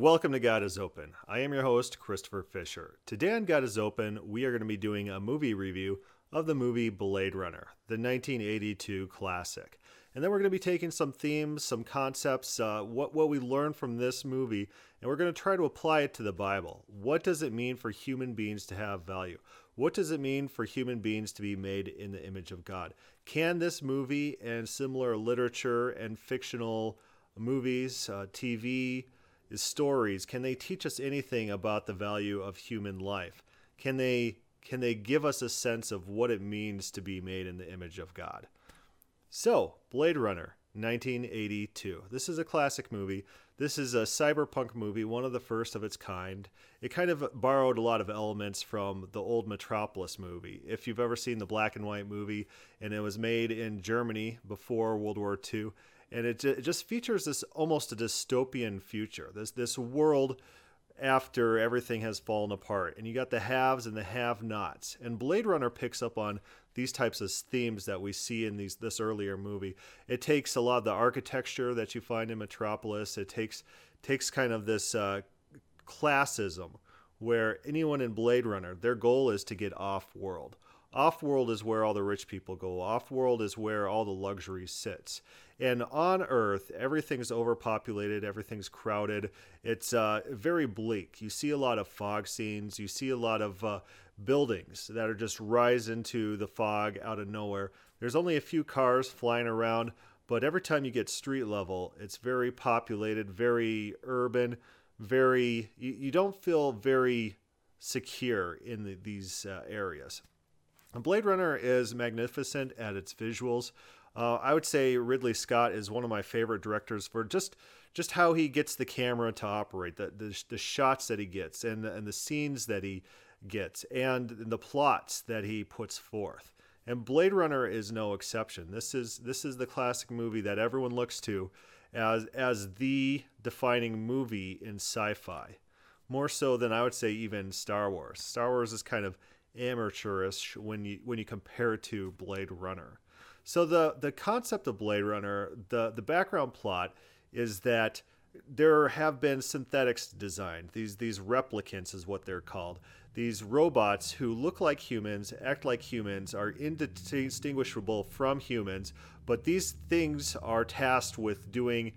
Welcome to God is Open. I am your host, Christopher Fisher. Today on God is Open, we are going to be doing a movie review of the movie Blade Runner, the 1982 classic. And then we're going to be taking some themes, some concepts, uh, what, what we learned from this movie, and we're going to try to apply it to the Bible. What does it mean for human beings to have value? What does it mean for human beings to be made in the image of God? Can this movie and similar literature and fictional movies, uh, TV, stories, can they teach us anything about the value of human life? Can they can they give us a sense of what it means to be made in the image of God? So, Blade Runner, 1982. This is a classic movie. This is a cyberpunk movie, one of the first of its kind. It kind of borrowed a lot of elements from the old Metropolis movie. If you've ever seen the black and white movie, and it was made in Germany before World War II, and it, it just features this almost a dystopian future. This this world after everything has fallen apart, and you got the haves and the have-nots. And Blade Runner picks up on these types of themes that we see in these this earlier movie. It takes a lot of the architecture that you find in Metropolis. It takes takes kind of this uh, classism where anyone in Blade Runner, their goal is to get off world. Off world is where all the rich people go. Off world is where all the luxury sits. And on Earth, everything's overpopulated, everything's crowded. It's uh, very bleak. You see a lot of fog scenes. You see a lot of uh, buildings that are just rise into the fog out of nowhere. There's only a few cars flying around, but every time you get street level, it's very populated, very urban, very. You, you don't feel very secure in the, these uh, areas. Blade Runner is magnificent at its visuals. Uh, I would say Ridley Scott is one of my favorite directors for just just how he gets the camera to operate, the the, the shots that he gets, and and the scenes that he gets, and the plots that he puts forth. And Blade Runner is no exception. This is this is the classic movie that everyone looks to as as the defining movie in sci-fi, more so than I would say even Star Wars. Star Wars is kind of amateurish when you when you compare it to Blade Runner. So the the concept of Blade Runner, the the background plot is that there have been synthetics designed. These these replicants is what they're called. These robots who look like humans, act like humans, are indistinguishable from humans, but these things are tasked with doing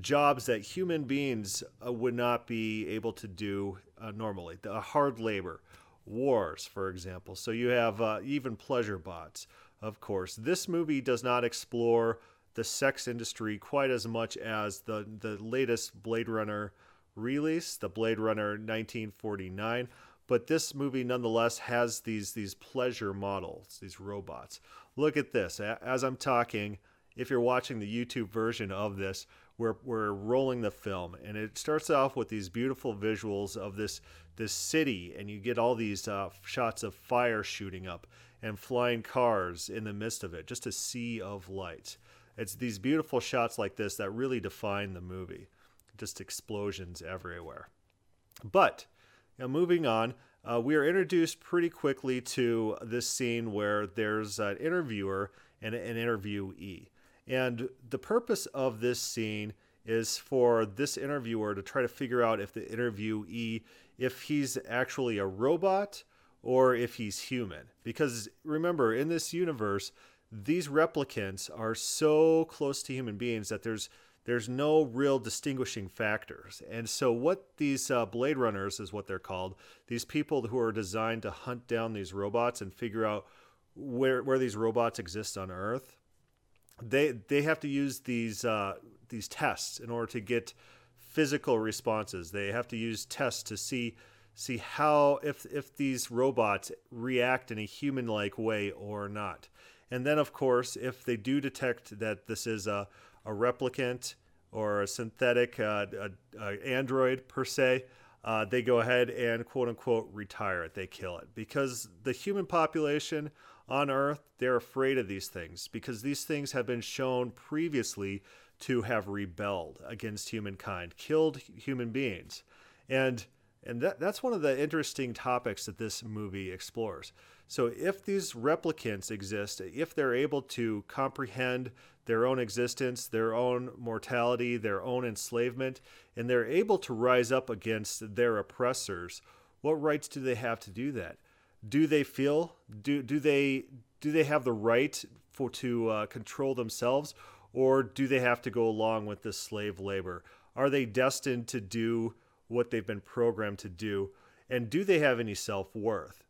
jobs that human beings uh, would not be able to do uh, normally. The hard labor, wars, for example. So you have uh, even pleasure bots, of course. This movie does not explore the sex industry quite as much as the, the latest Blade Runner release, the Blade Runner 1949. But this movie nonetheless has these these pleasure models, these robots. Look at this. As I'm talking, if you're watching the YouTube version of this, we're, we're rolling the film and it starts off with these beautiful visuals of this this city and you get all these uh, shots of fire shooting up and flying cars in the midst of it just a sea of lights it's these beautiful shots like this that really define the movie. Just explosions everywhere. But moving on uh, we are introduced pretty quickly to this scene where there's an interviewer and an interviewee. And the purpose of this scene is for this interviewer to try to figure out if the interviewee if he's actually a robot or if he's human. Because remember, in this universe, these replicants are so close to human beings that there's there's no real distinguishing factors. And so, what these uh, Blade Runners is what they're called. These people who are designed to hunt down these robots and figure out where where these robots exist on Earth they they have to use these uh, these tests in order to get physical responses. They have to use tests to see see how if if these robots react in a human like way or not. And then of course, if they do detect that this is a, a replicant or a synthetic uh, a, a android per se, uh, they go ahead and quote unquote retire it. They kill it because the human population on Earth, they're afraid of these things because these things have been shown previously to have rebelled against humankind, killed human beings. And and that, that's one of the interesting topics that this movie explores. So, if these replicants exist, if they're able to comprehend their own existence, their own mortality, their own enslavement, and they're able to rise up against their oppressors, what rights do they have to do that? Do they feel do do they do they have the right for to uh, control themselves, or do they have to go along with this slave labor? Are they destined to do what they've been programmed to do, and do they have any self worth?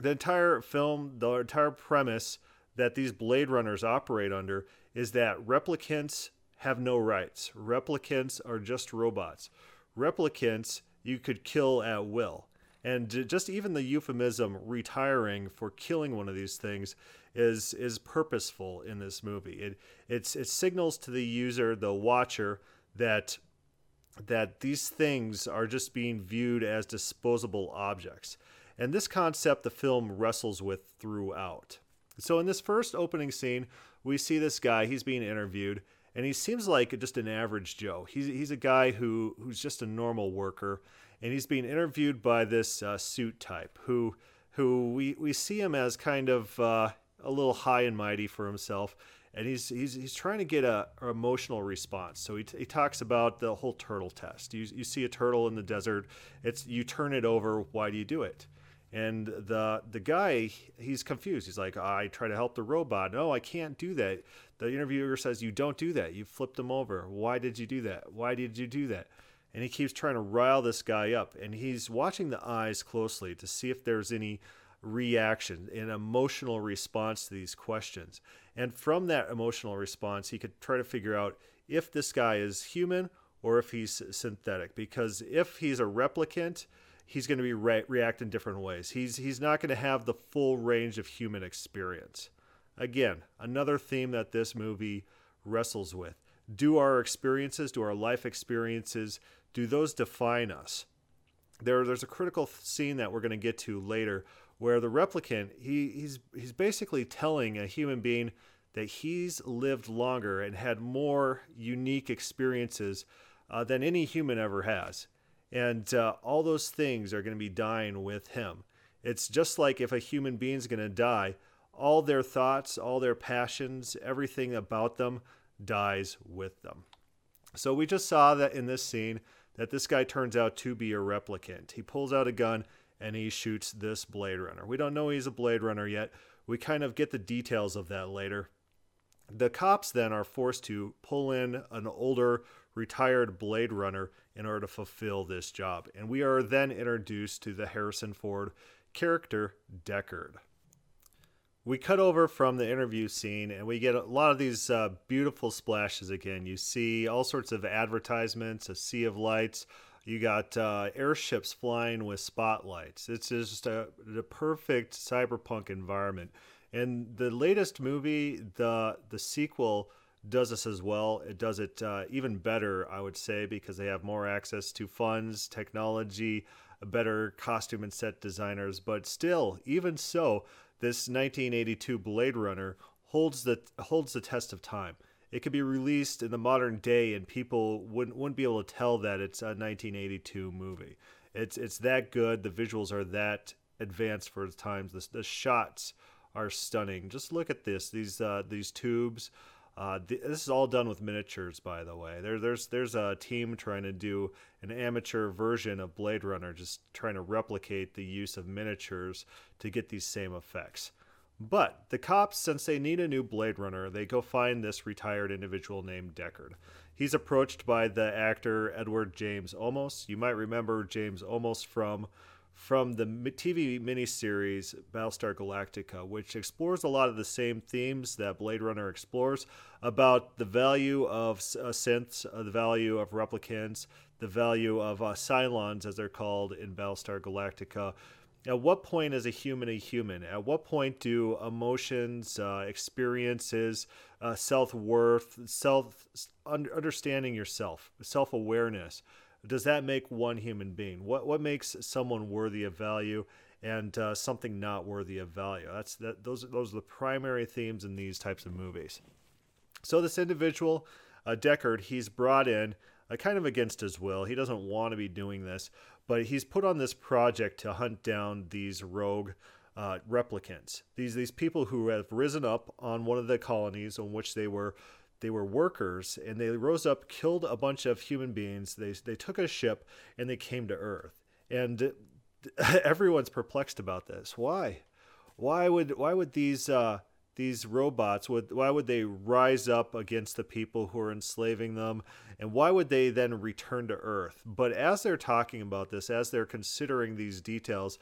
The entire film, the entire premise that these Blade Runners operate under is that replicants have no rights. Replicants are just robots. Replicants you could kill at will. And just even the euphemism retiring for killing one of these things is is purposeful in this movie. It it signals to the user, the watcher, that that these things are just being viewed as disposable objects. And this concept the film wrestles with throughout. So in this first opening scene, we see this guy, he's being interviewed, and he seems like just an average Joe. He's, he's a guy who who's just a normal worker, and he's being interviewed by this uh, suit type who who we, we see him as kind of uh, a little high and mighty for himself, and he's he's, he's trying to get a, a emotional response. So he, he talks about the whole turtle test. You, you see a turtle in the desert, it's you turn it over. Why do you do it? And the the guy, he's confused. He's like, I try to help the robot. No, I can't do that. The interviewer says, You don't do that. You flipped him over. Why did you do that? Why did you do that? And he keeps trying to rile this guy up. And he's watching the eyes closely to see if there's any reaction, an emotional response to these questions. And from that emotional response, he could try to figure out if this guy is human or if he's synthetic. Because if he's a replicant, he's going to be re- react in different ways. He's he's not going to have the full range of human experience. Again, another theme that this movie wrestles with. Do our experiences, do our life experiences, do those define us? There, there's a critical scene that we're going to get to later where the replicant he, he's he's basically telling a human being that he's lived longer and had more unique experiences uh, than any human ever has and uh, all those things are going to be dying with him. It's just like if a human being's going to die, all their thoughts, all their passions, everything about them dies with them. So we just saw that in this scene that this guy turns out to be a replicant. He pulls out a gun and he shoots this Blade Runner. We don't know he's a Blade Runner yet. We kind of get the details of that later. The cops then are forced to pull in an older retired Blade Runner in order to fulfill this job. And we are then introduced to the Harrison Ford character, Deckard. We cut over from the interview scene and we get a lot of these uh, beautiful splashes again. You see all sorts of advertisements, a sea of lights. You got uh, airships flying with spotlights. It's just a, a perfect cyberpunk environment. And the latest movie, the the sequel, does this as well. It does it uh, even better, I would say, because they have more access to funds, technology, better costume and set designers. But still, even so, this 1982 Blade Runner holds the holds the test of time. It could be released in the modern day, and people wouldn't wouldn't be able to tell that it's a 1982 movie. It's it's that good. The visuals are that advanced for the times. The, the shots are stunning. Just look at this. These uh, these tubes. Uh, th- this is all done with miniatures, by the way. There, there's there's a team trying to do an amateur version of Blade Runner, just trying to replicate the use of miniatures to get these same effects. But the cops, since they need a new Blade Runner, they go find this retired individual named Deckard. He's approached by the actor Edward James Olmos. You might remember James Olmos from from the TV miniseries Battlestar Galactica, which explores a lot of the same themes that Blade Runner explores about the value of uh, synths, uh, the value of replicants, the value of uh, Cylons, as they're called in Battlestar Galactica. At what point is a human a human? At what point do emotions, uh, experiences, uh, self worth, self understanding yourself, self awareness, does that make one human being? What what makes someone worthy of value and uh, something not worthy of value? That's that. Those those are the primary themes in these types of movies. So this individual, uh, Deckard, he's brought in uh, kind of against his will. He doesn't want to be doing this, but he's put on this project to hunt down these rogue. Uh, replicants. These these people who have risen up on one of the colonies on which they were they were workers and they rose up, killed a bunch of human beings. They they took a ship and they came to Earth. And everyone's perplexed about this. Why? Why would why would these uh, these robots would why would they rise up against the people who are enslaving them? And why would they then return to earth? But as they're talking about this as they're considering these details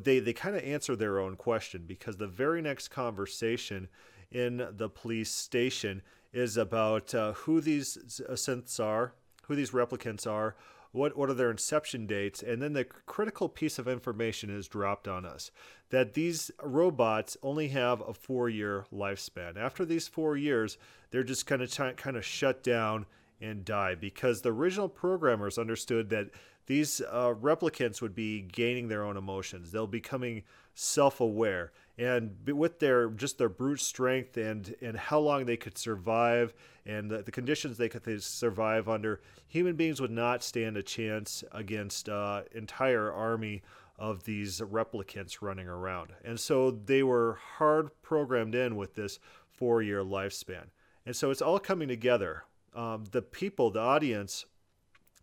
they they kind of answer their own question because the very next conversation in the police station is about uh, who these synths are who these replicants are what what are their inception dates and then the critical piece of information is dropped on us that these robots only have a 4 year lifespan. After these 4 years they're just kind of kind of shut down and die because the original programmers understood that these uh, replicants would be gaining their own emotions. They'll becoming self-aware and with their just their brute strength and and how long they could survive and the, the conditions they could they survive under human beings would not stand a chance against uh, entire army of these replicants running around. And so they were hard programmed in with this four year lifespan. And so it's all coming together. Um, the people the audience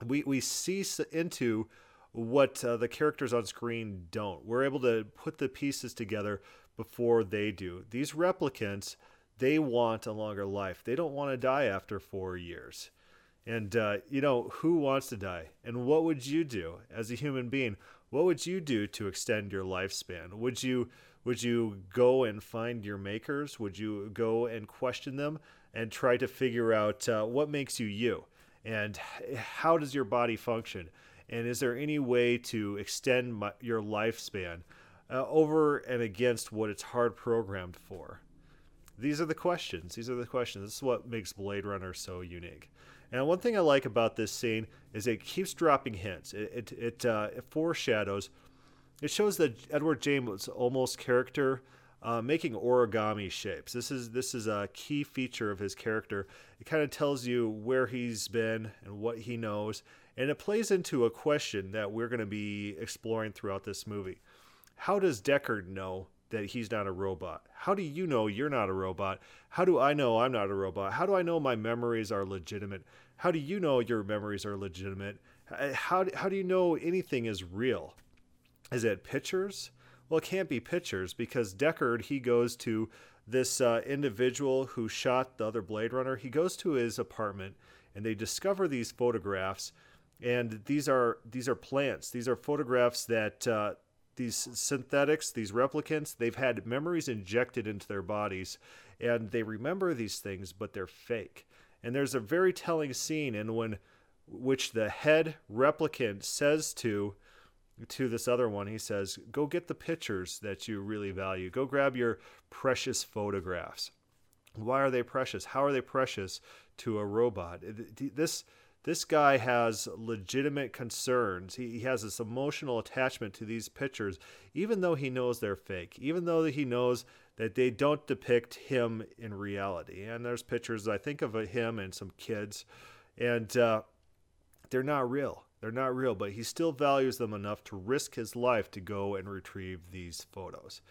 we we see into what uh, the characters on screen don't. We're able to put the pieces together before they do. These replicants, they want a longer life. They don't want to die after four years. And, uh, you know, who wants to die? And what would you do as a human being? What would you do to extend your lifespan? Would you would you go and find your makers? Would you go and question them and try to figure out uh, what makes you you? And how does your body function? And is there any way to extend my, your lifespan uh, over and against what it's hard programmed for? These are the questions. These are the questions. This is what makes Blade Runner so unique. And one thing I like about this scene is it keeps dropping hints. It it it, uh, it foreshadows. It shows that Edward James Olmos character uh, making origami shapes. This is this is a key feature of his character. It kind of tells you where he's been and what he knows, and it plays into a question that we're going to be exploring throughout this movie. How does Deckard know that he's not a robot? How do you know you're not a robot? How do I know I'm not a robot? How do I know my memories are legitimate? How do you know your memories are legitimate? How, how do you know anything is real? Is it pictures? Well, it can't be pictures because Deckard, he goes to this uh, individual who shot the other Blade Runner. He goes to his apartment and they discover these photographs and these are these are plants. These are photographs that uh, these synthetics, these replicants, they've had memories injected into their bodies, and they remember these things, but they're fake. And there's a very telling scene in when which the head replicant says to to this other one he says go get the pictures that you really value. Go grab your precious photographs. Why are they precious? How are they precious to a robot? This this guy has legitimate concerns. He, he has this emotional attachment to these pictures, even though he knows they're fake, even though he knows that they don't depict him in reality. And there's pictures, I think, of him and some kids, and uh, they're not real. They're not real, but he still values them enough to risk his life to go and retrieve these photos.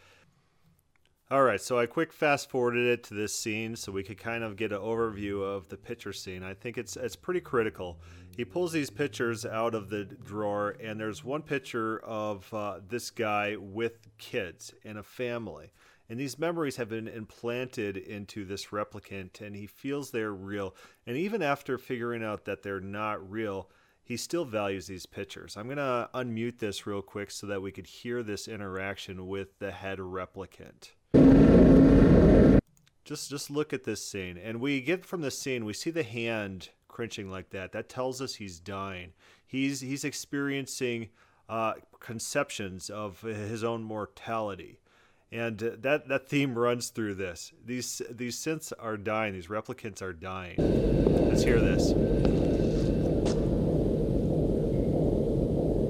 All right, so I quick fast forwarded it to this scene so we could kind of get an overview of the picture scene. I think it's it's pretty critical. He pulls these pictures out of the drawer, and there's one picture of uh, this guy with kids and a family. And these memories have been implanted into this replicant, and he feels they're real. And even after figuring out that they're not real, he still values these pictures. I'm going to unmute this real quick so that we could hear this interaction with the head replicant. Just just look at this scene, and we get from the scene we see the hand cringing like that. That tells us he's dying. He's he's experiencing uh, conceptions of his own mortality, and uh, that that theme runs through this. These these synths are dying. These replicants are dying. Let's hear this.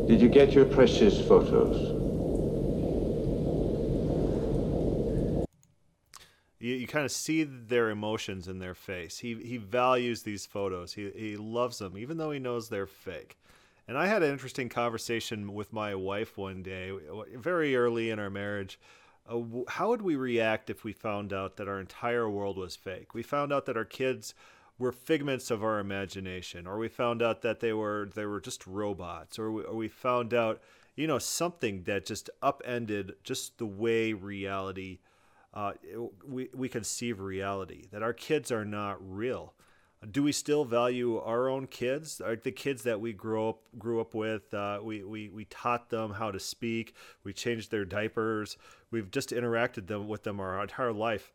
Did you get your precious photos? You, you kind of see their emotions in their face. He he values these photos. He he loves them, even though he knows they're fake. And I had an interesting conversation with my wife one day, very early in our marriage. Uh, how would we react if we found out that our entire world was fake? We found out that our kids were figments of our imagination, or we found out that they were they were just robots, or we, or we found out you know something that just upended just the way reality uh, we we conceive reality that our kids are not real. Do we still value our own kids? Are the kids that we grew up grew up with? Uh, we, we we taught them how to speak. We changed their diapers. We've just interacted them with them our entire life,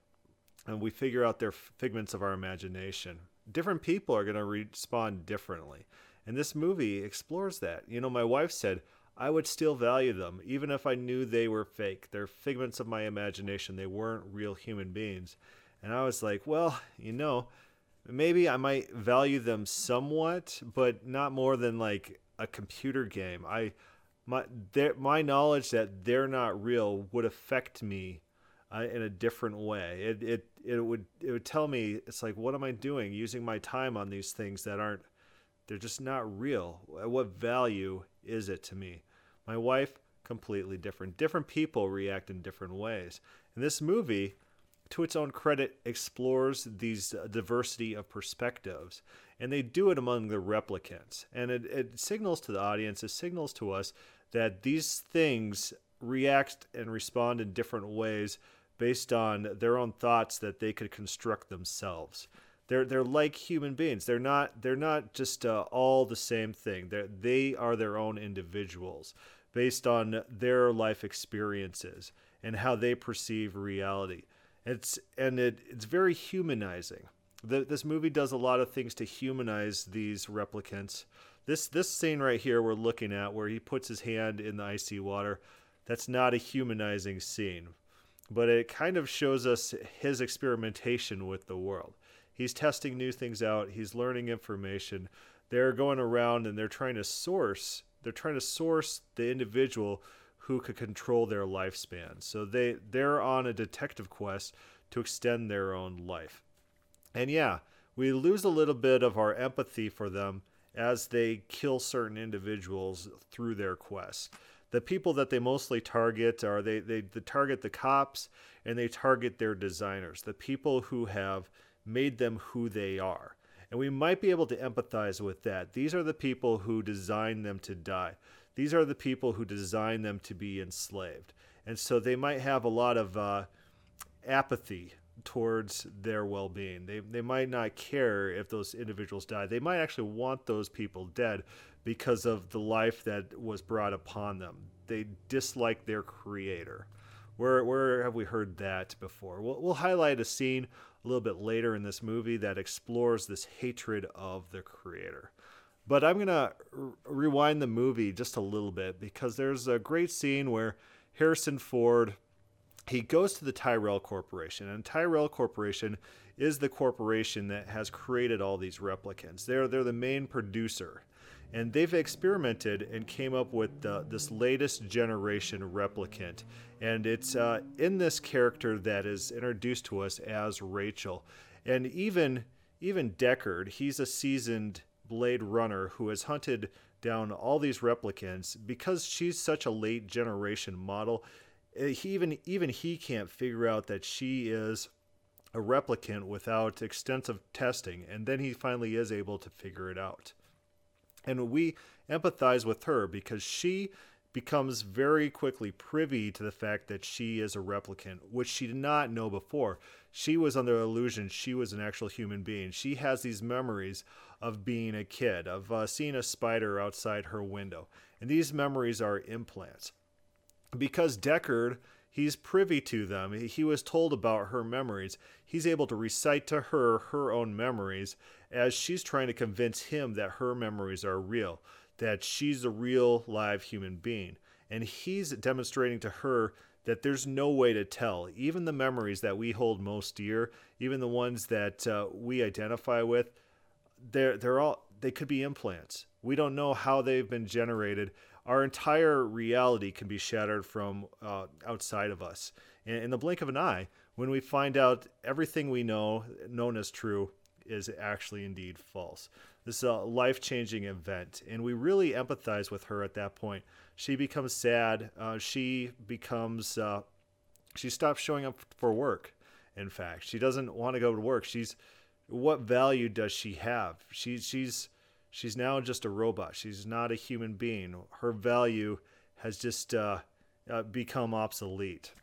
and we figure out their figments of our imagination different people are going to respond differently. And this movie explores that. You know, my wife said, I would still value them, even if I knew they were fake. They're figments of my imagination. They weren't real human beings. And I was like, well, you know, maybe I might value them somewhat, but not more than like a computer game. I my my knowledge that they're not real would affect me uh, in a different way. It, it it would it would tell me it's like what am I doing using my time on these things that aren't they're just not real. What value is it to me? My wife completely different. Different people react in different ways. And this movie to its own credit explores these uh, diversity of perspectives and they do it among the replicants and it, it signals to the audience it signals to us that these things react and respond in different ways based on their own thoughts that they could construct themselves. They're they're like human beings. They're not they're not just uh, all the same thing. They they are their own individuals based on their life experiences and how they perceive reality. It's and it, it's very humanizing. The, this movie does a lot of things to humanize these replicants. This this scene right here we're looking at where he puts his hand in the icy water, that's not a humanizing scene but it kind of shows us his experimentation with the world. He's testing new things out, he's learning information. They're going around and they're trying to source, they're trying to source the individual who could control their lifespan. So they they're on a detective quest to extend their own life. And yeah, we lose a little bit of our empathy for them as they kill certain individuals through their quest the people that they mostly target are they, they, they target the cops and they target their designers, the people who have made them who they are. And we might be able to empathize with that. These are the people who designed them to die. These are the people who designed them to be enslaved. And so they might have a lot of uh, apathy towards their well being. They, they might not care if those individuals die. They might actually want those people dead because of the life that was brought upon them. They dislike their creator. Where, where have we heard that before? We'll, we'll highlight a scene a little bit later in this movie that explores this hatred of the creator. But I'm going to r- rewind the movie just a little bit because there's a great scene where Harrison Ford he goes to the Tyrell Corporation, and Tyrell Corporation is the corporation that has created all these replicants. They're they're the main producer, and they've experimented and came up with uh, this latest generation replicant, and it's uh, in this character that is introduced to us as Rachel, and even even Deckard, he's a seasoned Blade Runner who has hunted down all these replicants. Because she's such a late generation model uh, he even even he can't figure out that she is a replicant without extensive testing. And then he finally is able to figure it out and we empathize with her because she becomes very quickly privy to the fact that she is a replicant which she did not know before. She was under the illusion she was an actual human being. She has these memories of being a kid of uh, seeing a spider outside her window. And these memories are implants. Because Deckard, he's privy to them. He was told about her memories. He's able to recite to her her own memories as she's trying to convince him that her memories are real, that she's a real live human being. And he's demonstrating to her that there's no way to tell. Even the memories that we hold most dear, even the ones that uh, we identify with, they're they're all they could be implants. We don't know how they've been generated our entire reality can be shattered from uh, outside of us. In, in the blink of an eye, when we find out everything we know, known as true, is actually indeed false. This is a life changing event, and we really empathize with her at that point. She becomes sad. Uh, she becomes, uh, she stops showing up for work. In fact, she doesn't want to go to work. She's what value does she have? She, she's she's now just a robot. She's not a human being. Her value has just uh, uh, become obsolete.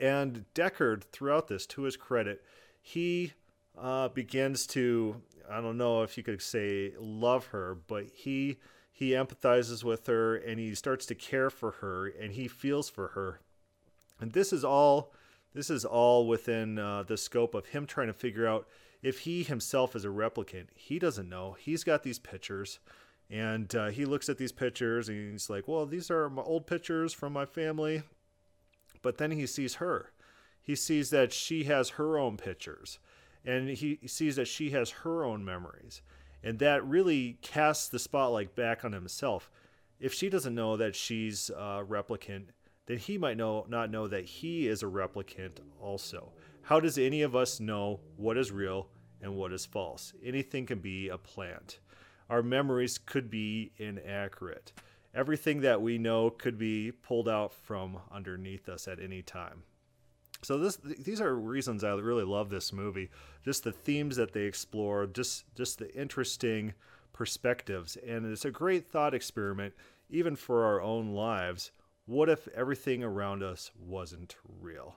And Deckard, throughout this, to his credit, he uh, begins to I don't know if you could say love her, but he he empathizes with her and he starts to care for her and he feels for her. And this is all this is all within uh, the scope of him trying to figure out if he himself is a replicant. He doesn't know. He's got these pictures and uh, he looks at these pictures and he's like, "Well, these are my old pictures from my family." But then he sees her. He sees that she has her own pictures and he sees that she has her own memories. And that really casts the spotlight back on himself. If she doesn't know that she's a replicant, then he might know not know that he is a replicant also. How does any of us know what is real and what is false? Anything can be a plant. Our memories could be inaccurate. Everything that we know could be pulled out from underneath us at any time. So this these are reasons I really love this movie. Just the themes that they explore, just just the interesting perspectives, and it's a great thought experiment even for our own lives. What if everything around us wasn't real?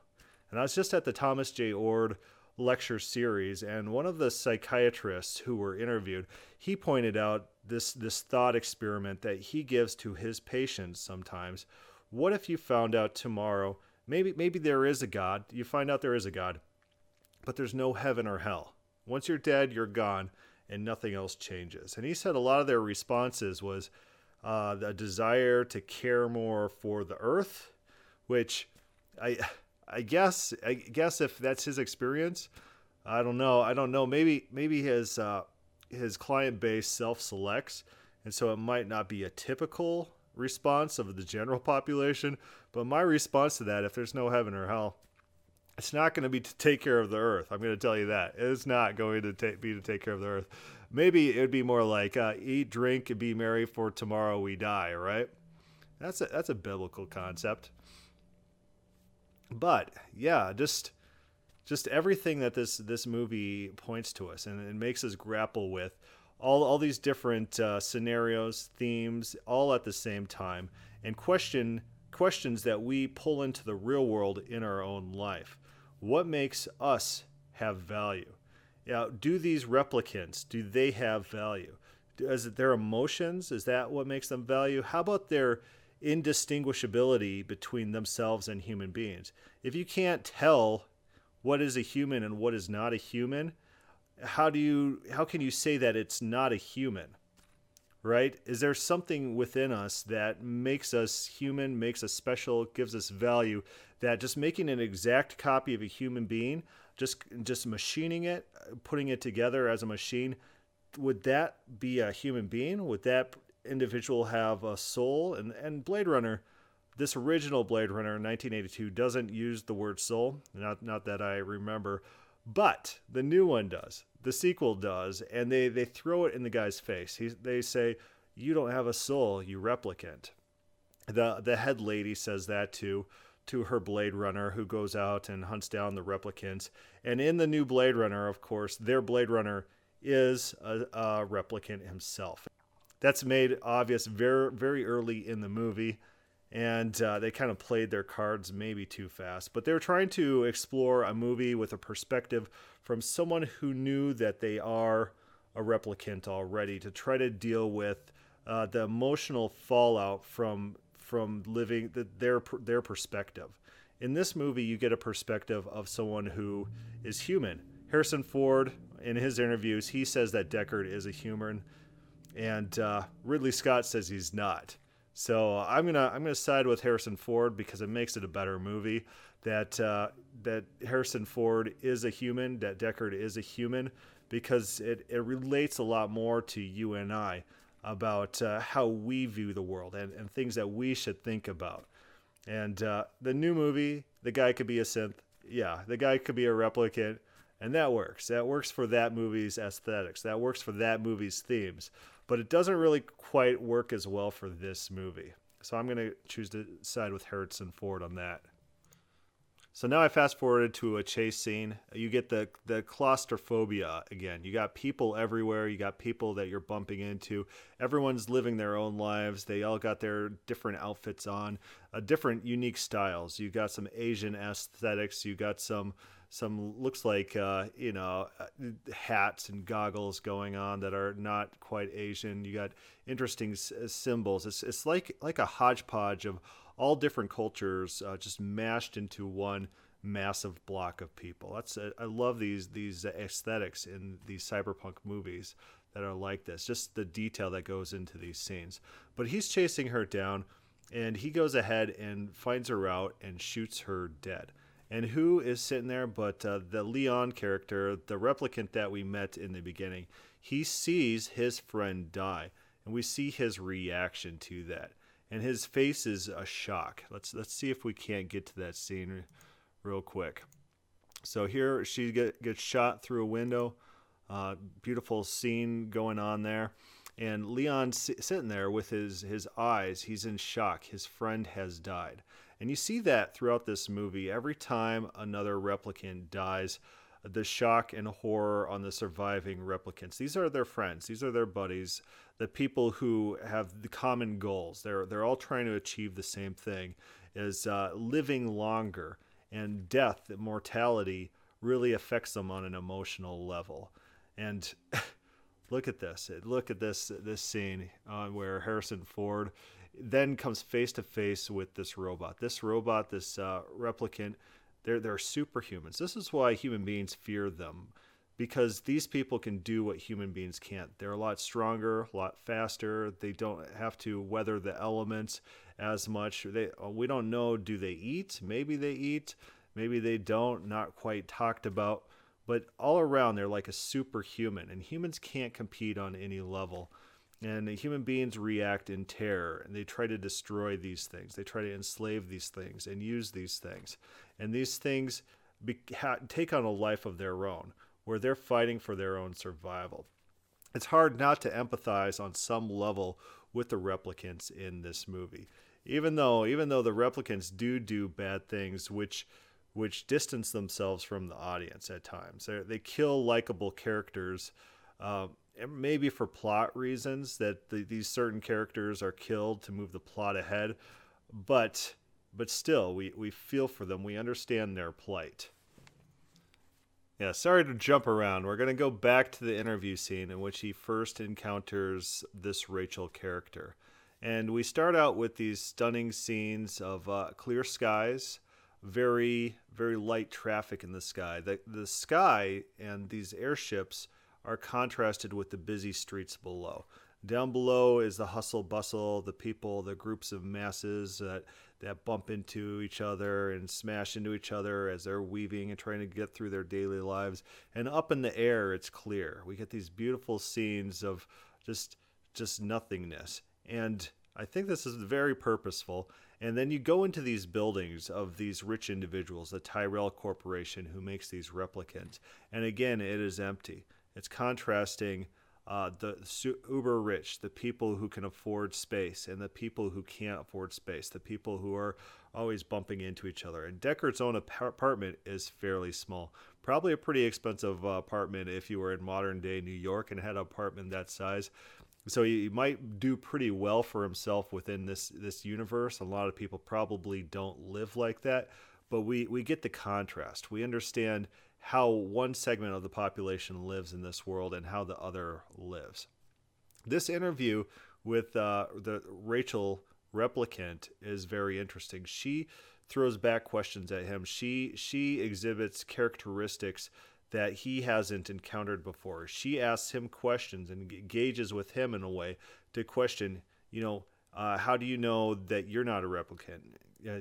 And I was just at the Thomas Jay Oord lecture series, and one of the psychiatrists who were interviewed, he pointed out this this thought experiment that he gives to his patients sometimes. What if you found out tomorrow maybe maybe there is a God. You find out there is a God, but there's no heaven or hell. Once you're dead, you're gone, and nothing else changes. And he said a lot of their responses was uh, the desire to care more for the earth, which I I guess I guess if that's his experience, I don't know. I don't know. Maybe maybe his uh, his client base self selects, and so it might not be a typical response of the general population. But my response to that, if there's no heaven or hell, it's not going to be to take care of the earth. I'm going to tell you that. It's not going to ta- be to take care of the earth. Maybe it would be more like uh, eat, drink, and be merry, for tomorrow we die. Right? That's a, that's a biblical concept. But yeah, just just everything that this this movie points to us and it makes us grapple with all, all these different uh, scenarios, themes, all at the same time, and question questions that we pull into the real world in our own life. What makes us have value? Now, do these replicants do they have value? Is it their emotions? Is that what makes them value? How about their indistinguishability between themselves and human beings? If you can't tell what is a human and what is not a human, how do you how can you say that it's not a human right is there something within us that makes us human makes us special gives us value that just making an exact copy of a human being just just machining it putting it together as a machine would that be a human being would that individual have a soul and and blade runner this original blade runner 1982 doesn't use the word soul not not that i remember but the new one does. The sequel does, and they they throw it in the guy's face. He, they say, "You don't have a soul, you replicant." The the head lady says that to to her Blade Runner, who goes out and hunts down the replicants. And in the new Blade Runner, of course, their Blade Runner is a, a replicant himself. That's made obvious very very early in the movie and uh, they kind of played their cards maybe too fast. But they were trying to explore a movie with a perspective from someone who knew that they are a replicant already to try to deal with uh, the emotional fallout from from living the, their their perspective. In this movie, you get a perspective of someone who is human. Harrison Ford, in his interviews, he says that Deckard is a human, and uh, Ridley Scott says he's not. So I'm gonna I'm gonna side with Harrison Ford because it makes it a better movie. That uh, that Harrison Ford is a human, that Deckard is a human, because it, it relates a lot more to you and I about uh, how we view the world and, and things that we should think about. And uh, the new movie, the guy could be a synth. Yeah, the guy could be a replicant, and that works. That works for that movie's aesthetics. That works for that movie's themes but it doesn't really quite work as well for this movie. So I'm going to choose to side with Harrison Ford on that. So now I fast forwarded to a chase scene. You get the the claustrophobia again. You got people everywhere. You got people that you're bumping into. Everyone's living their own lives. They all got their different outfits on, uh, different unique styles. You got some Asian aesthetics. You got some some looks like uh, you know uh, hats and goggles going on that are not quite Asian. You got interesting s- symbols. It's it's like like a hodgepodge of all different cultures uh, just mashed into one massive block of people. That's uh, I love these these aesthetics in these cyberpunk movies that are like this. Just the detail that goes into these scenes. But he's chasing her down, and he goes ahead and finds her out and shoots her dead. And who is sitting there but uh, the Leon character, the replicant that we met in the beginning? He sees his friend die, and we see his reaction to that and his face is a shock. Let's let's see if we can't get to that scene real quick. So here she get, gets shot through a window. Uh, beautiful scene going on there, and Leon sitting there with his his eyes. He's in shock. His friend has died, and you see that throughout this movie. Every time another replicant dies, the shock and horror on the surviving replicants. These are their friends. These are their buddies the people who have the common goals. They're they're all trying to achieve the same thing, is uh, living longer, and death, mortality, really affects them on an emotional level. And look at this. Look at this this scene uh, where Harrison Ford then comes face to face with this robot. This robot, this uh, replicant, they're they're superhumans. This is why human beings fear them because these people can do what human beings can't. They're a lot stronger, a lot faster. They don't have to weather the elements as much. They uh, we don't know do they eat? Maybe they eat, maybe they don't, not quite talked about. But all around they're like a superhuman and humans can't compete on any level. And human beings react in terror and they try to destroy these things. They try to enslave these things and use these things. And these things be, ha, take on a life of their own where they're fighting for their own survival. It's hard not to empathize on some level with the replicants in this movie. Even though even though the replicants do do bad things which which distance themselves from the audience at times. They're, they kill likable characters, uh, maybe for plot reasons that the, these certain characters are killed to move the plot ahead, but but still we, we feel for them. We understand their plight. Yeah, sorry to jump around. We're going to go back to the interview scene in which he first encounters this Rachel character. And we start out with these stunning scenes of uh, clear skies, very, very light traffic in the sky. The, the sky and these airships are contrasted with the busy streets below. Down below is the hustle bustle, the people, the groups of masses that that bump into each other and smash into each other as they're weaving and trying to get through their daily lives. And up in the air, it's clear. We get these beautiful scenes of just just nothingness. And I think this is very purposeful. And then you go into these buildings of these rich individuals, the Tyrell Corporation, who makes these replicants. And again, it is empty. It's contrasting uh, the uber rich, the people who can afford space, and the people who can't afford space, the people who are always bumping into each other. And Deckard's own apartment is fairly small. Probably a pretty expensive uh, apartment if you were in modern day New York and had an apartment that size. So he might do pretty well for himself within this this universe. A lot of people probably don't live like that, but we we get the contrast. We understand how one segment of the population lives in this world and how the other lives. This interview with uh, the Rachel replicant is very interesting. She throws back questions at him. She she exhibits characteristics that he hasn't encountered before. She asks him questions and engages with him in a way to question, you know, uh, how do you know that you're not a replicant?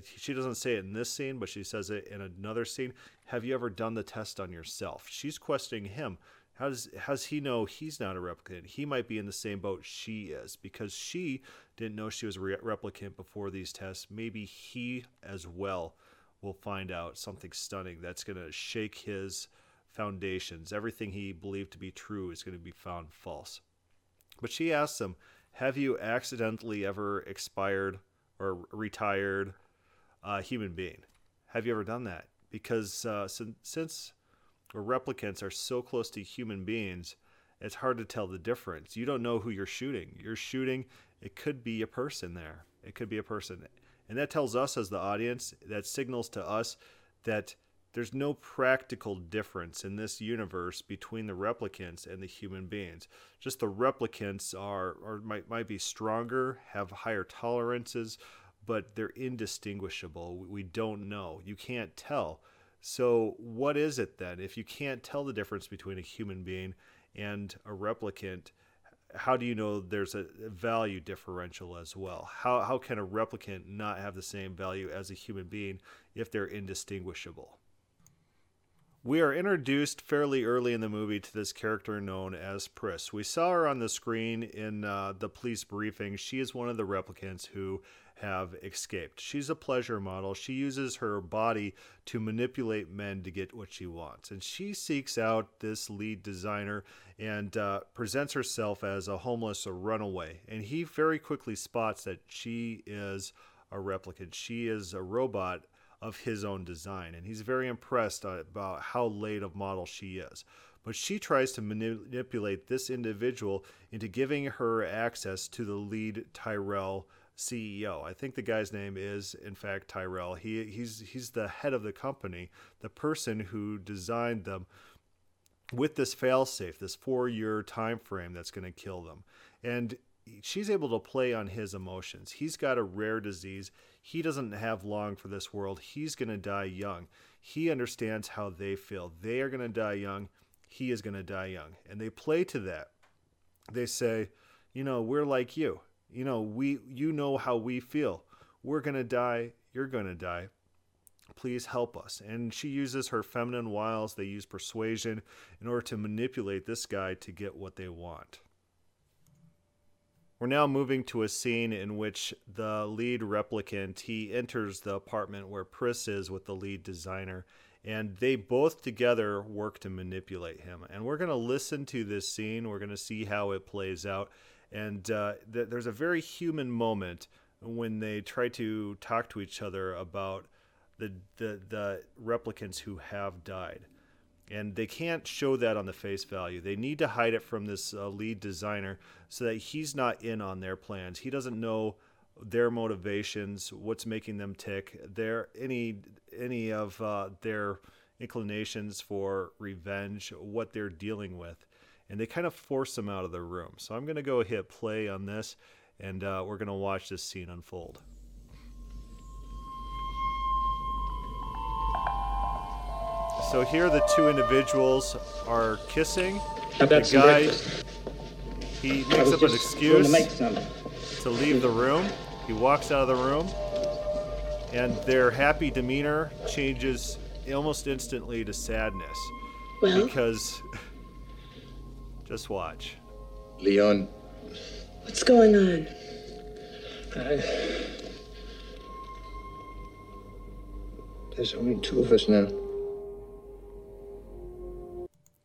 She doesn't say it in this scene, but she says it in another scene. Have you ever done the test on yourself? She's questioning him. How does has he know he's not a replicant? He might be in the same boat she is because she didn't know she was a re- replicant before these tests. Maybe he as well will find out something stunning that's going to shake his foundations. Everything he believed to be true is going to be found false. But she asks him, "Have you accidentally ever expired or retired a human being. Have you ever done that? because uh, since, since replicants are so close to human beings, it's hard to tell the difference. You don't know who you're shooting. You're shooting, it could be a person there. It could be a person. And that tells us as the audience, that signals to us that there's no practical difference in this universe between the replicants and the human beings. Just the replicants are or might might be stronger, have higher tolerances, but they're indistinguishable. We don't know. You can't tell. So what is it then? If you can't tell the difference between a human being and a replicant, how do you know there's a value differential as well? How, how can a replicant not have the same value as a human being if they're indistinguishable? We are introduced fairly early in the movie to this character known as Pris. We saw her on the screen in uh, the police briefing. She is one of the replicants who have escaped. She's a pleasure model. She uses her body to manipulate men to get what she wants. And she seeks out this lead designer and uh, presents herself as a homeless or runaway. And he very quickly spots that she is a replicant. She is a robot of his own design, and he's very impressed uh, about how late of model she is. But she tries to manipulate this individual into giving her access to the lead Tyrell CEO. I think the guy's name is, in fact, Tyrell. He he's he's the head of the company, the person who designed them with this failsafe, this four-year time frame that's going to kill them, and she's able to play on his emotions. He's got a rare disease. He doesn't have long for this world. He's going to die young. He understands how they feel. They are going to die young. He is going to die young. And they play to that. They say, you know, we're like you. You know, we you know how we feel. We're going to die. You're going to die. Please help us. And she uses her feminine wiles. They use persuasion in order to manipulate this guy to get what they want. We're now moving to a scene in which the lead replicant he enters the apartment where Pris is with the lead designer, and they both together work to manipulate him. And we're going to listen to this scene. We're going to see how it plays out. And uh, th- there's a very human moment when they try to talk to each other about the the, the replicants who have died and they can't show that on the face value. They need to hide it from this uh, lead designer so that he's not in on their plans. He doesn't know their motivations, what's making them tick, their any any of uh, their inclinations for revenge, what they're dealing with, and they kind of force them out of the room. So I'm going to go hit play on this, and uh, we're going to watch this scene unfold. So here the two individuals are kissing. I've the some guy breakfast. he makes up an excuse to make some. to leave the room. He walks out of the room, and their happy demeanor changes almost instantly to sadness Well, because just watch. Leon, what's going on? there's only two of us now.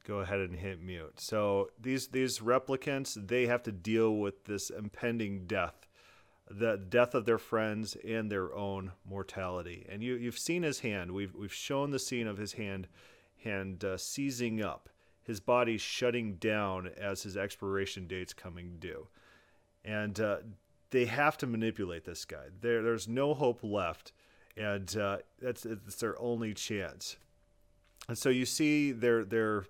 Go ahead and hit mute. So these these replicants they have to deal with this impending death, the death of their friends and their own mortality. And you you've seen his hand. We've we've shown the scene of his hand hand uh, seizing up, his body shutting down as his expiration date's coming due, and uh, they have to manipulate this guy. There there's no hope left, and uh, that's it's their only chance. And so you see their their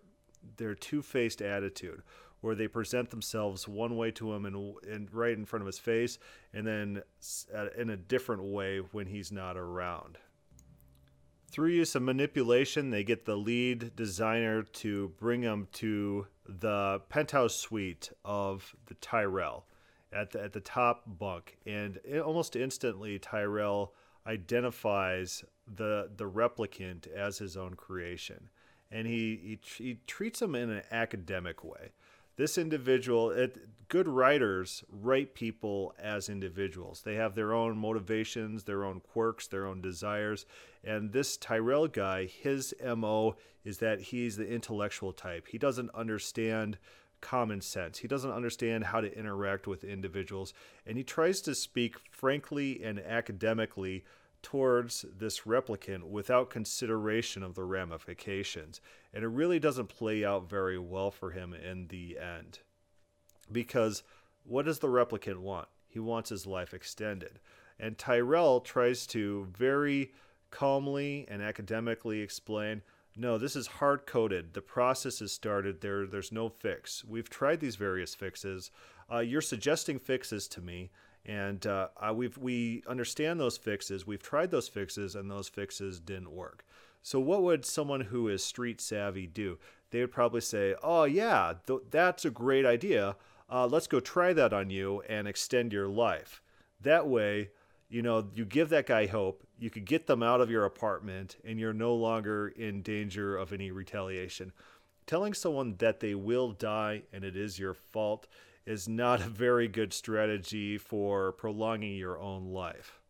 their two-faced attitude where they present themselves one way to him and, and right in front of his face and then in a different way when he's not around. Through use of manipulation they get the lead designer to bring him to the penthouse suite of the tyrell at the, at the top bunk and almost instantly tyrell identifies the the replicant as his own creation and he, he, he treats them in an academic way. This individual, it, good writers write people as individuals. They have their own motivations, their own quirks, their own desires. And this Tyrell guy, his MO is that he's the intellectual type. He doesn't understand common sense. He doesn't understand how to interact with individuals. And he tries to speak frankly and academically towards this replicant without consideration of the ramifications. And it really doesn't play out very well for him in the end. Because what does the replicant want? He wants his life extended. And Tyrell tries to very calmly and academically explain no, this is hard coded. The process is started. There, there's no fix. We've tried these various fixes. Uh, you're suggesting fixes to me, and uh, we've we understand those fixes. We've tried those fixes, and those fixes didn't work. So, what would someone who is street savvy do? They would probably say, "Oh yeah, th- that's a great idea. Uh, let's go try that on you and extend your life." That way, you know, you give that guy hope, you could get them out of your apartment, and you're no longer in danger of any retaliation. Telling someone that they will die and it is your fault is not a very good strategy for prolonging your own life.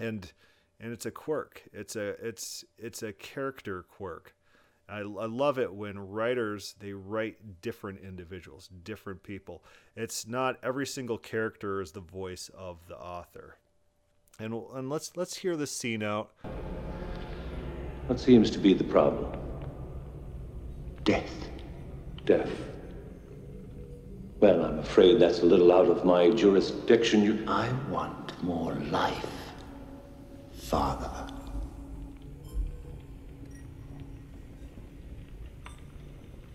And and it's a quirk. It's a it's it's a character quirk. I, I love it when writers they write different individuals, different people. It's not every single character is the voice of the author. And, and let's let's hear this scene out. What seems to be the problem? Death. Death. Well, I'm afraid that's a little out of my jurisdiction. You... I want more life, Father.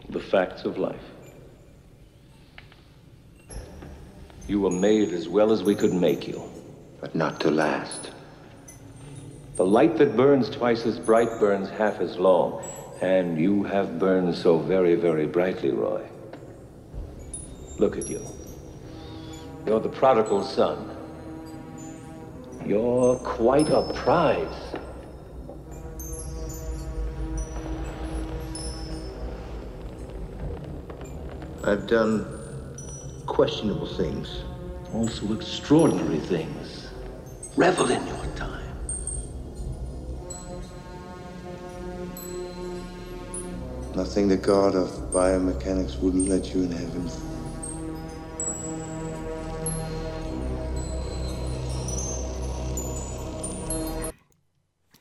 The facts of life. You were made as well as we could make you but not to last. The light that burns twice as bright burns half as long, and you have burned so very, very brightly, Roy. Look at you. You're the prodigal son. You're quite a prize. I've done questionable things. Also extraordinary things. Revel in your time. Nothing the god of biomechanics wouldn't let you in heaven.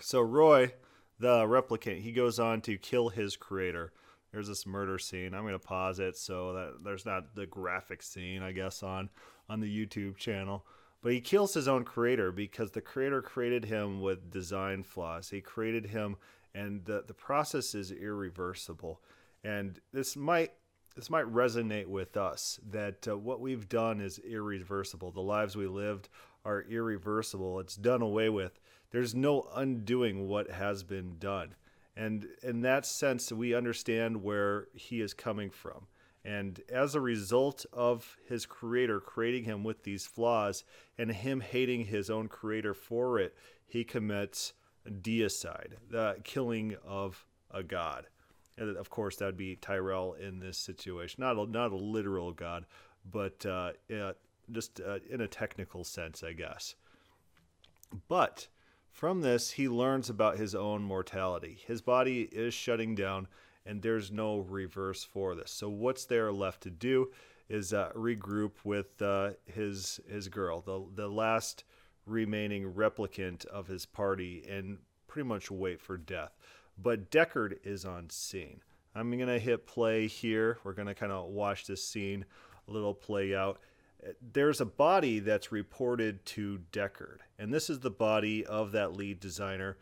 So Roy, the replicant, he goes on to kill his creator. There's this murder scene. I'm to pause it so that there's not the graphic scene, I guess, on on the YouTube channel. But he kills his own creator because the creator created him with design flaws. He created him, and the, the process is irreversible. And this might this might resonate with us that uh, what we've done is irreversible. The lives we lived are irreversible. It's done away with. There's no undoing what has been done. And in that sense, we understand where he is coming from. And as a result of his creator creating him with these flaws and him hating his own creator for it, he commits deicide, the killing of a god. And of course, that would be Tyrell in this situation. Not a, not a literal god, but uh, uh, just uh, in a technical sense, I guess. But from this, he learns about his own mortality. His body is shutting down and there's no reverse for this. So what's there left to do is uh, regroup with uh, his his girl, the the last remaining replicant of his party, and pretty much wait for death. But Deckard is on scene. I'm gonna hit play here. We're gonna kind of watch this scene a little play out. There's a body that's reported to Deckard, and this is the body of that lead designer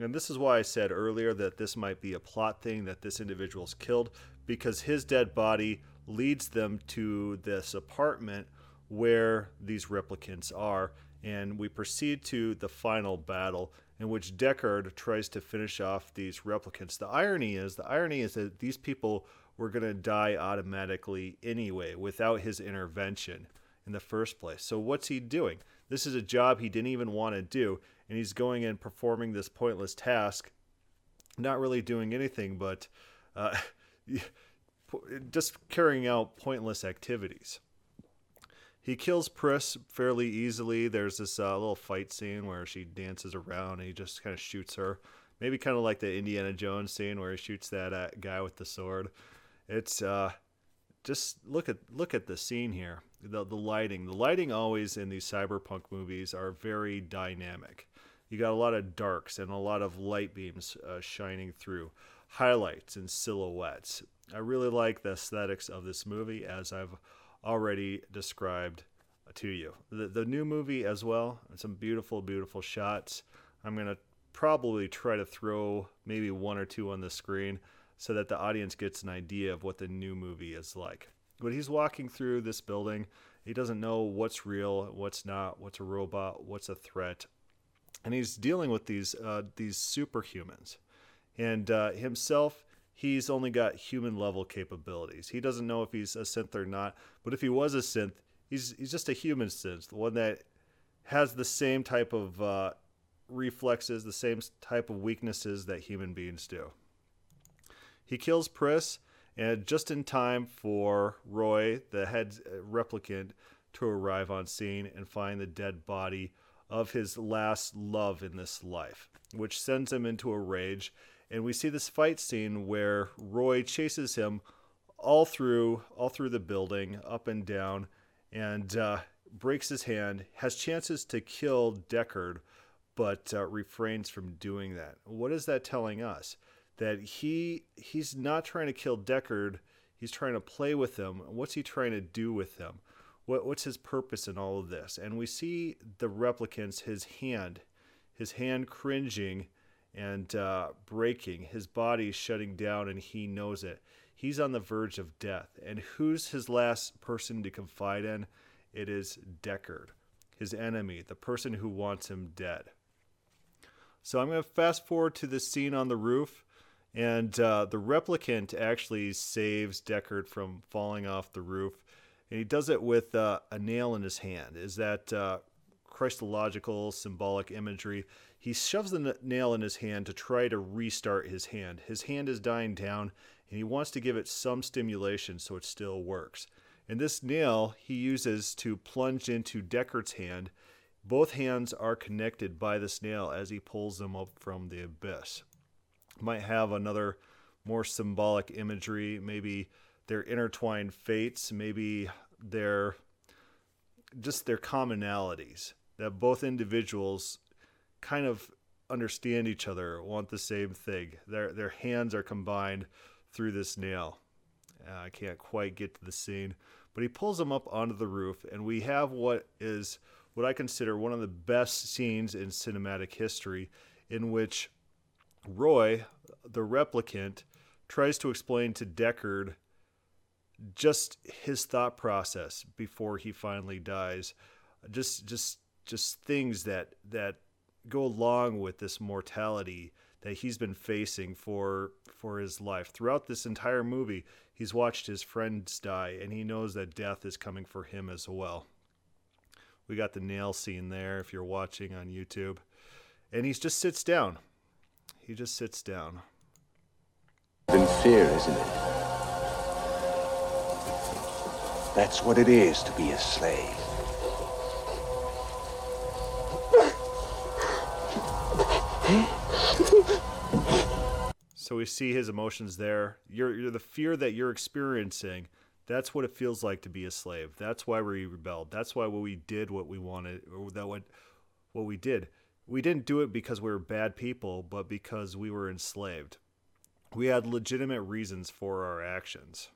and this is why I said earlier that this might be a plot thing that this individual's killed because his dead body leads them to this apartment where these replicants are. And we proceed to the final battle in which Deckard tries to finish off these replicants. The irony is, the irony is that these people were going to die automatically anyway without his intervention in the first place. So what's he doing? This is a job he didn't even want to do, and he's going and performing this pointless task, not really doing anything but uh, just carrying out pointless activities. He kills Pris fairly easily. There's this uh, little fight scene where she dances around and he just kind of shoots her. Maybe kind of like the Indiana Jones scene where he shoots that uh, guy with the sword. It's uh, just look at look at the scene here. The the lighting, the lighting always in these cyberpunk movies are very dynamic You got a lot of darks and a lot of light beams uh, shining through, highlights and silhouettes. I really like the aesthetics of this movie, as I've already described to you. The, the new movie as well, some beautiful, beautiful shots. I'm to probably try to throw maybe one or two on the screen so that the audience gets an idea of what the new movie is like. But he's walking through this building. He doesn't know what's real, what's not, what's a robot, what's a threat, and he's dealing with these uh, these superhumans. And uh, himself, he's only got human level capabilities. He doesn't know if he's a synth or not. But if he was a synth, he's he's just a human synth, the one that has the same type of uh, reflexes, the same type of weaknesses that human beings do. He kills Pris, and just in time for Roy, the head replicant, to arrive on scene and find the dead body of his last love in this life, which sends him into a rage. And we see this fight scene where Roy chases him all through all through the building, up and down, and uh, breaks his hand. Has chances to kill Deckard, but uh, refrains from doing that. What is that telling us? That he he's not trying to kill Deckard. He's trying to play with him. What's he trying to do with him? What, what's his purpose in all of this? And we see the replicants, his hand, his hand cringing and uh, breaking, his body shutting down, and he knows it. He's on the verge of death. And who's his last person to confide in? It is Deckard, his enemy, the person who wants him dead. So I'm going to fast forward to the scene on the roof, and uh, the replicant actually saves Deckard from falling off the roof, and he does it with uh, a nail in his hand. Is that uh, Christological symbolic imagery? He shoves the nail in his hand to try to restart his hand. His hand is dying down, and he wants to give it some stimulation so it still works. And this nail he uses to plunge into Deckard's hand both hands are connected by this nail as he pulls them up from the abyss. Might have another more symbolic imagery, maybe their intertwined fates, maybe their just their commonalities that both individuals kind of understand each other, want the same thing. Their their hands are combined through this nail. Uh, I can't quite get to the scene, but he pulls them up onto the roof, and we have what is what I consider one of the best scenes in cinematic history, in which Roy, the replicant, tries to explain to Deckard just his thought process before he finally dies. Just just just things that that go along with this mortality that he's been facing for for his life. Throughout this entire movie, he's watched his friends die and he knows that death is coming for him as well. We got the nail scene there if you're watching on YouTube. And he just sits down. He just sits down. Than fear, isn't it? That's what it is to be a slave. So we see his emotions there. You're, you're the fear that you're experiencing that's what it feels like to be a slave. That's why we rebelled. That's why we did what we wanted, or that what what we did. We didn't do it because we were bad people, but because we were enslaved. We had legitimate reasons for our actions.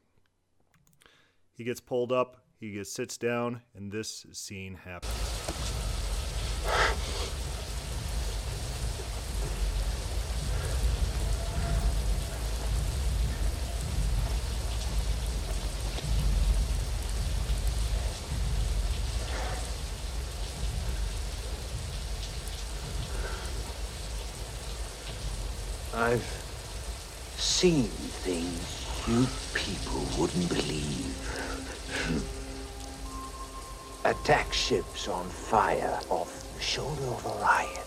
He gets pulled up, he gets sits down, and this scene happens. I've seen things you people wouldn't believe. Attack on fire off the shoulder of Orion.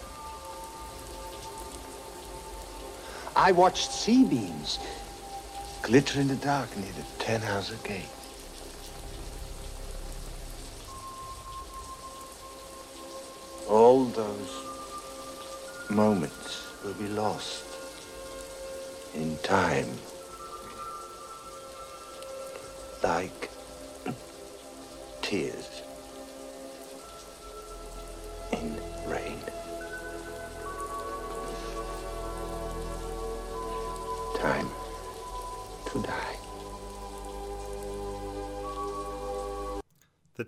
I watched C-beams glitter in the dark near the Ten Tannhauser Gate. All those moments will be lost in time. Like tears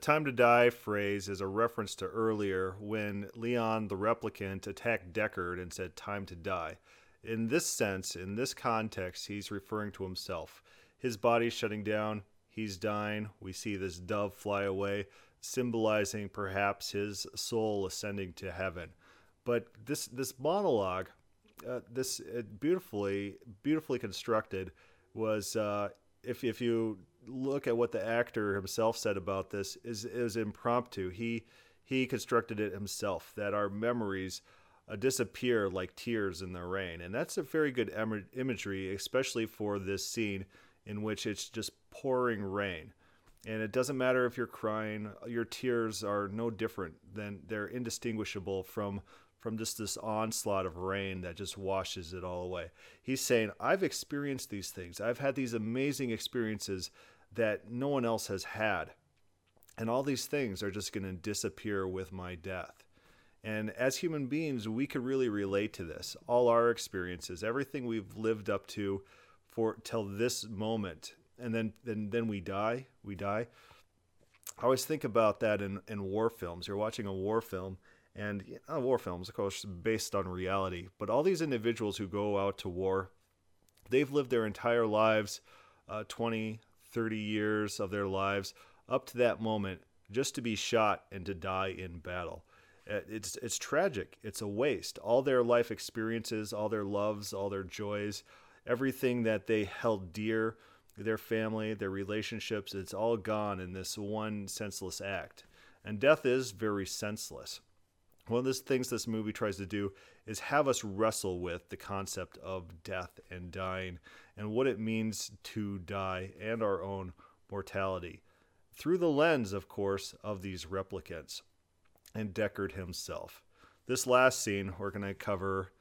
time to die phrase is a reference to earlier when Leon the replicant attacked Deckard and said, Time to die. In this sense, in this context, he's referring to himself. His body's shutting down, he's dying. We see this dove fly away, symbolizing perhaps his soul ascending to heaven. But this, this monologue, uh, this uh, beautifully, beautifully constructed, was uh, if, if you look at what the actor himself said about this is is impromptu. He he constructed it himself that our memories uh, disappear like tears in the rain, and that's a very good em- imagery, especially for this scene in which it's just pouring rain. And it doesn't matter if you're crying; your tears are no different than they're indistinguishable from from just this onslaught of rain that just washes it all away. He's saying, I've experienced these things. I've had these amazing experiences that no one else has had. And all these things are just going to disappear with my death. And as human beings, we could really relate to this. All our experiences, everything we've lived up to for till this moment, and then then then we die. We die. I always think about that in, in war films. You're watching a war film, and you know, war films, of course, based on reality. But all these individuals who go out to war, they've lived their entire lives, uh, 20, 30 years of their lives up to that moment just to be shot and to die in battle. Uh, it's it's tragic. It's a waste. All their life experiences, all their loves, all their joys, everything that they held dear, their family, their relationships, it's all gone in this one senseless act. And death is very senseless. One of the things this movie tries to do is have us wrestle with the concept of death and dying and what it means to die and our own mortality through the lens, of course, of these replicants and Deckard himself. This last scene we're going to cover.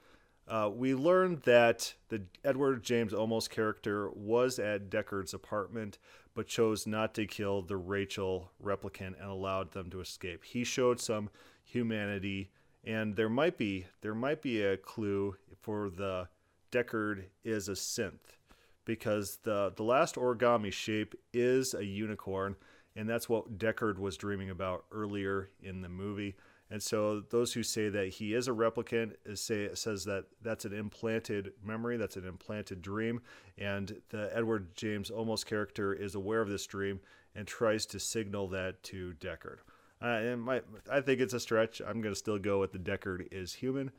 Uh, we learned that the Edward James Olmos character was at Deckard's apartment, but chose not to kill the Rachel replicant and allowed them to escape. He showed some humanity, and there might be there might be a clue for the Deckard is a synth because the the last origami shape is a unicorn, and that's what Deckard was dreaming about earlier in the movie. And so those who say that he is a replicant say says that that's an implanted memory, that's an implanted dream, and the Edward James Olmos character is aware of this dream and tries to signal that to Deckard. Uh, and my, I think it's a stretch. I'm going to still go with the Deckard is human.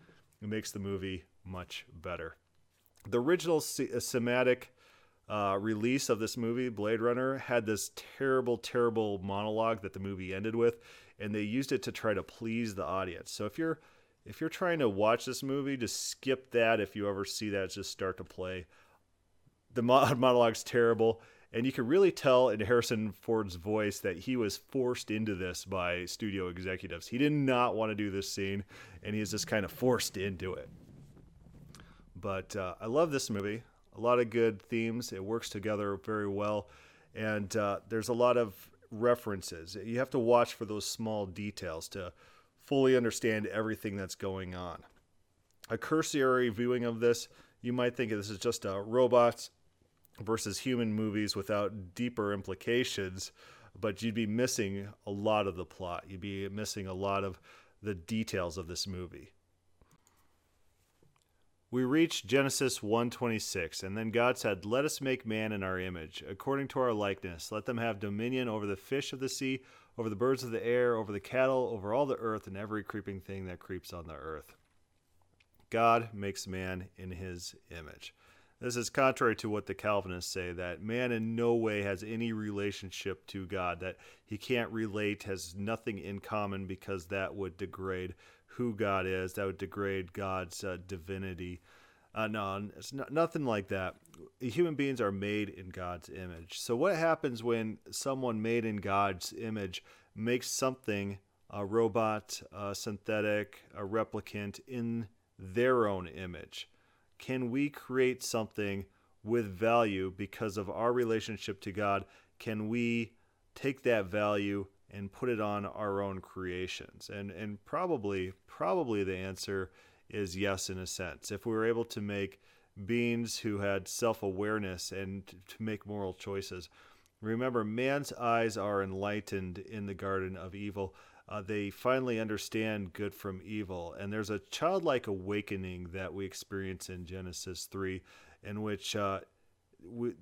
It makes the movie much better. The original uh, cinematic uh, release of this movie, Blade Runner, had this terrible, terrible monologue that the movie ended with, and they used it to try to please the audience. So if you're if you're trying to watch this movie, just skip that. If you ever see that, just start to play. The monologue's terrible and you can really tell in Harrison Ford's voice that he was forced into this by studio executives. He did not want to do this scene, and he is just kind of forced into it. But uh, I love this movie. A lot of good themes. It works together very well, and uh, there's a lot of references. You have to watch for those small details to fully understand everything that's going on. A cursory viewing of this, you might think this is just a robots versus human movies without deeper implications, but you'd be missing a lot of the plot. You'd be missing a lot of the details of this movie. We reach Genesis 1:26, and then God said, "Let us make man in our image, according to our likeness. Let them have dominion over the fish of the sea, over the birds of the air, over the cattle, over all the earth, and every creeping thing that creeps on the earth." God makes man in his image. This is contrary to what the Calvinists say that man in no way has any relationship to God, that he can't relate, has nothing in common because that would degrade who God is, that would degrade God's uh, divinity. Uh, no, it's not, nothing like that. Human beings are made in God's image. So, what happens when someone made in God's image makes something, a robot, a synthetic, a replicant, in their own image? Can we create something with value because of our relationship to God? Can we take that value and put it on our own creations? And and probably probably the answer is yes in a sense. If we were able to make beings who had self awareness and to make moral choices. Remember, man's eyes are enlightened in the Garden of Eden. Uh, they finally understand good from evil. And there's a childlike awakening that we experience in Genesis 3, in which uh, we,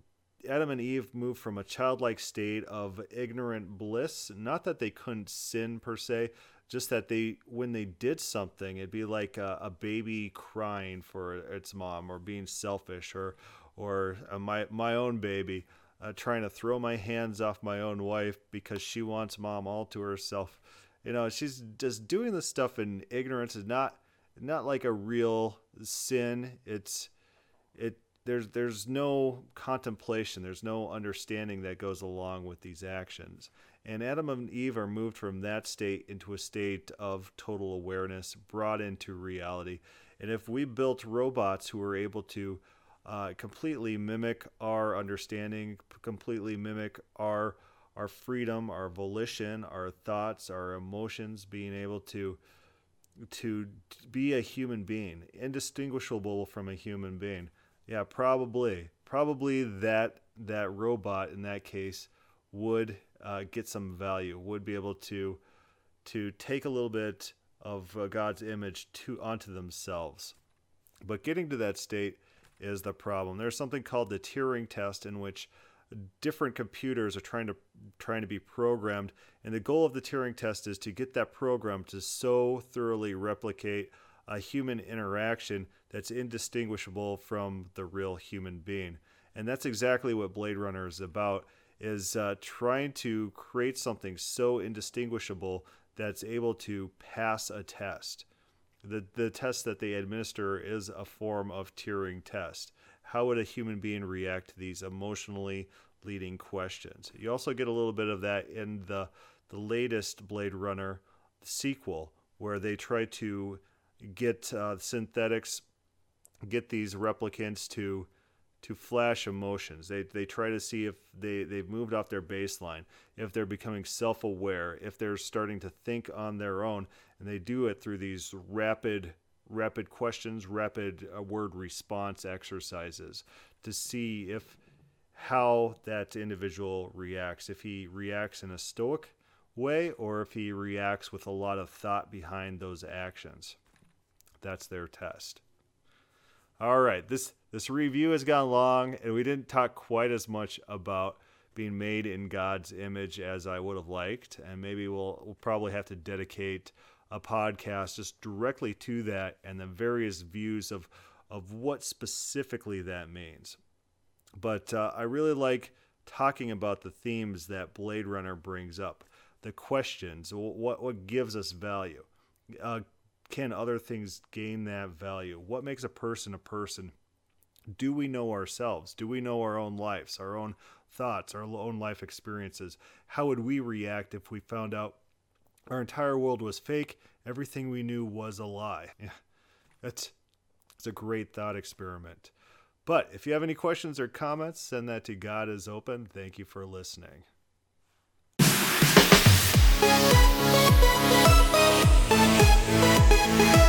Adam and Eve move from a childlike state of ignorant bliss. Not that they couldn't sin per se, just that they, when they did something, it'd be like a, a baby crying for its mom, or being selfish, or or uh, my my own baby uh, trying to throw my hands off my own wife because she wants mom all to herself. You know, she's just doing this stuff in ignorance. Is not not like a real sin. It's it there's there's no contemplation, there's no understanding that goes along with these actions. And Adam and Eve are moved from that state into a state of total awareness, brought into reality. And if we built robots who were able to uh, completely mimic our understanding, completely mimic our our freedom, our volition, our thoughts, our emotions, being able to to be a human being, indistinguishable from a human being. Yeah, probably, probably that that robot in that case would uh, get some value, would be able to to take a little bit of uh, God's image to onto themselves. But getting to that state is the problem. There's something called the Turing test in which different computers are trying to trying to be programmed and the goal of the Turing test is to get that program to so thoroughly replicate a human interaction that's indistinguishable from the real human being. And that's exactly what Blade Runner is about is uh, trying to create something so indistinguishable that's able to pass a test. The, the test that they administer is a form of Turing test. How would a human being react to these emotionally leading questions? You also get a little bit of that in the, the latest Blade Runner sequel, where they try to get uh, synthetics, get these replicants to to flash emotions. They, they try to see if they, they've moved off their baseline, if they're becoming self aware, if they're starting to think on their own. And they do it through these rapid, rapid questions, rapid uh, word response exercises to see if how that individual reacts. If he reacts in a stoic way or if he reacts with a lot of thought behind those actions. That's their test. All right, this this review has gone long, and we didn't talk quite as much about being made in God's image as I would have liked, and maybe we'll we'll probably have to dedicate a podcast just directly to that and the various views of of what specifically that means. But uh, I really like talking about the themes that Blade Runner brings up, the questions, what what gives us value. Uh, can other things gain that value? What makes a person a person? Do we know ourselves? Do we know our own lives, our own thoughts, our own life experiences? How would we react if we found out our entire world was fake, everything we knew was a lie? Yeah, that's it's a great thought experiment. But if you have any questions or comments, send that to God is Open. Thank you for listening. Thank you.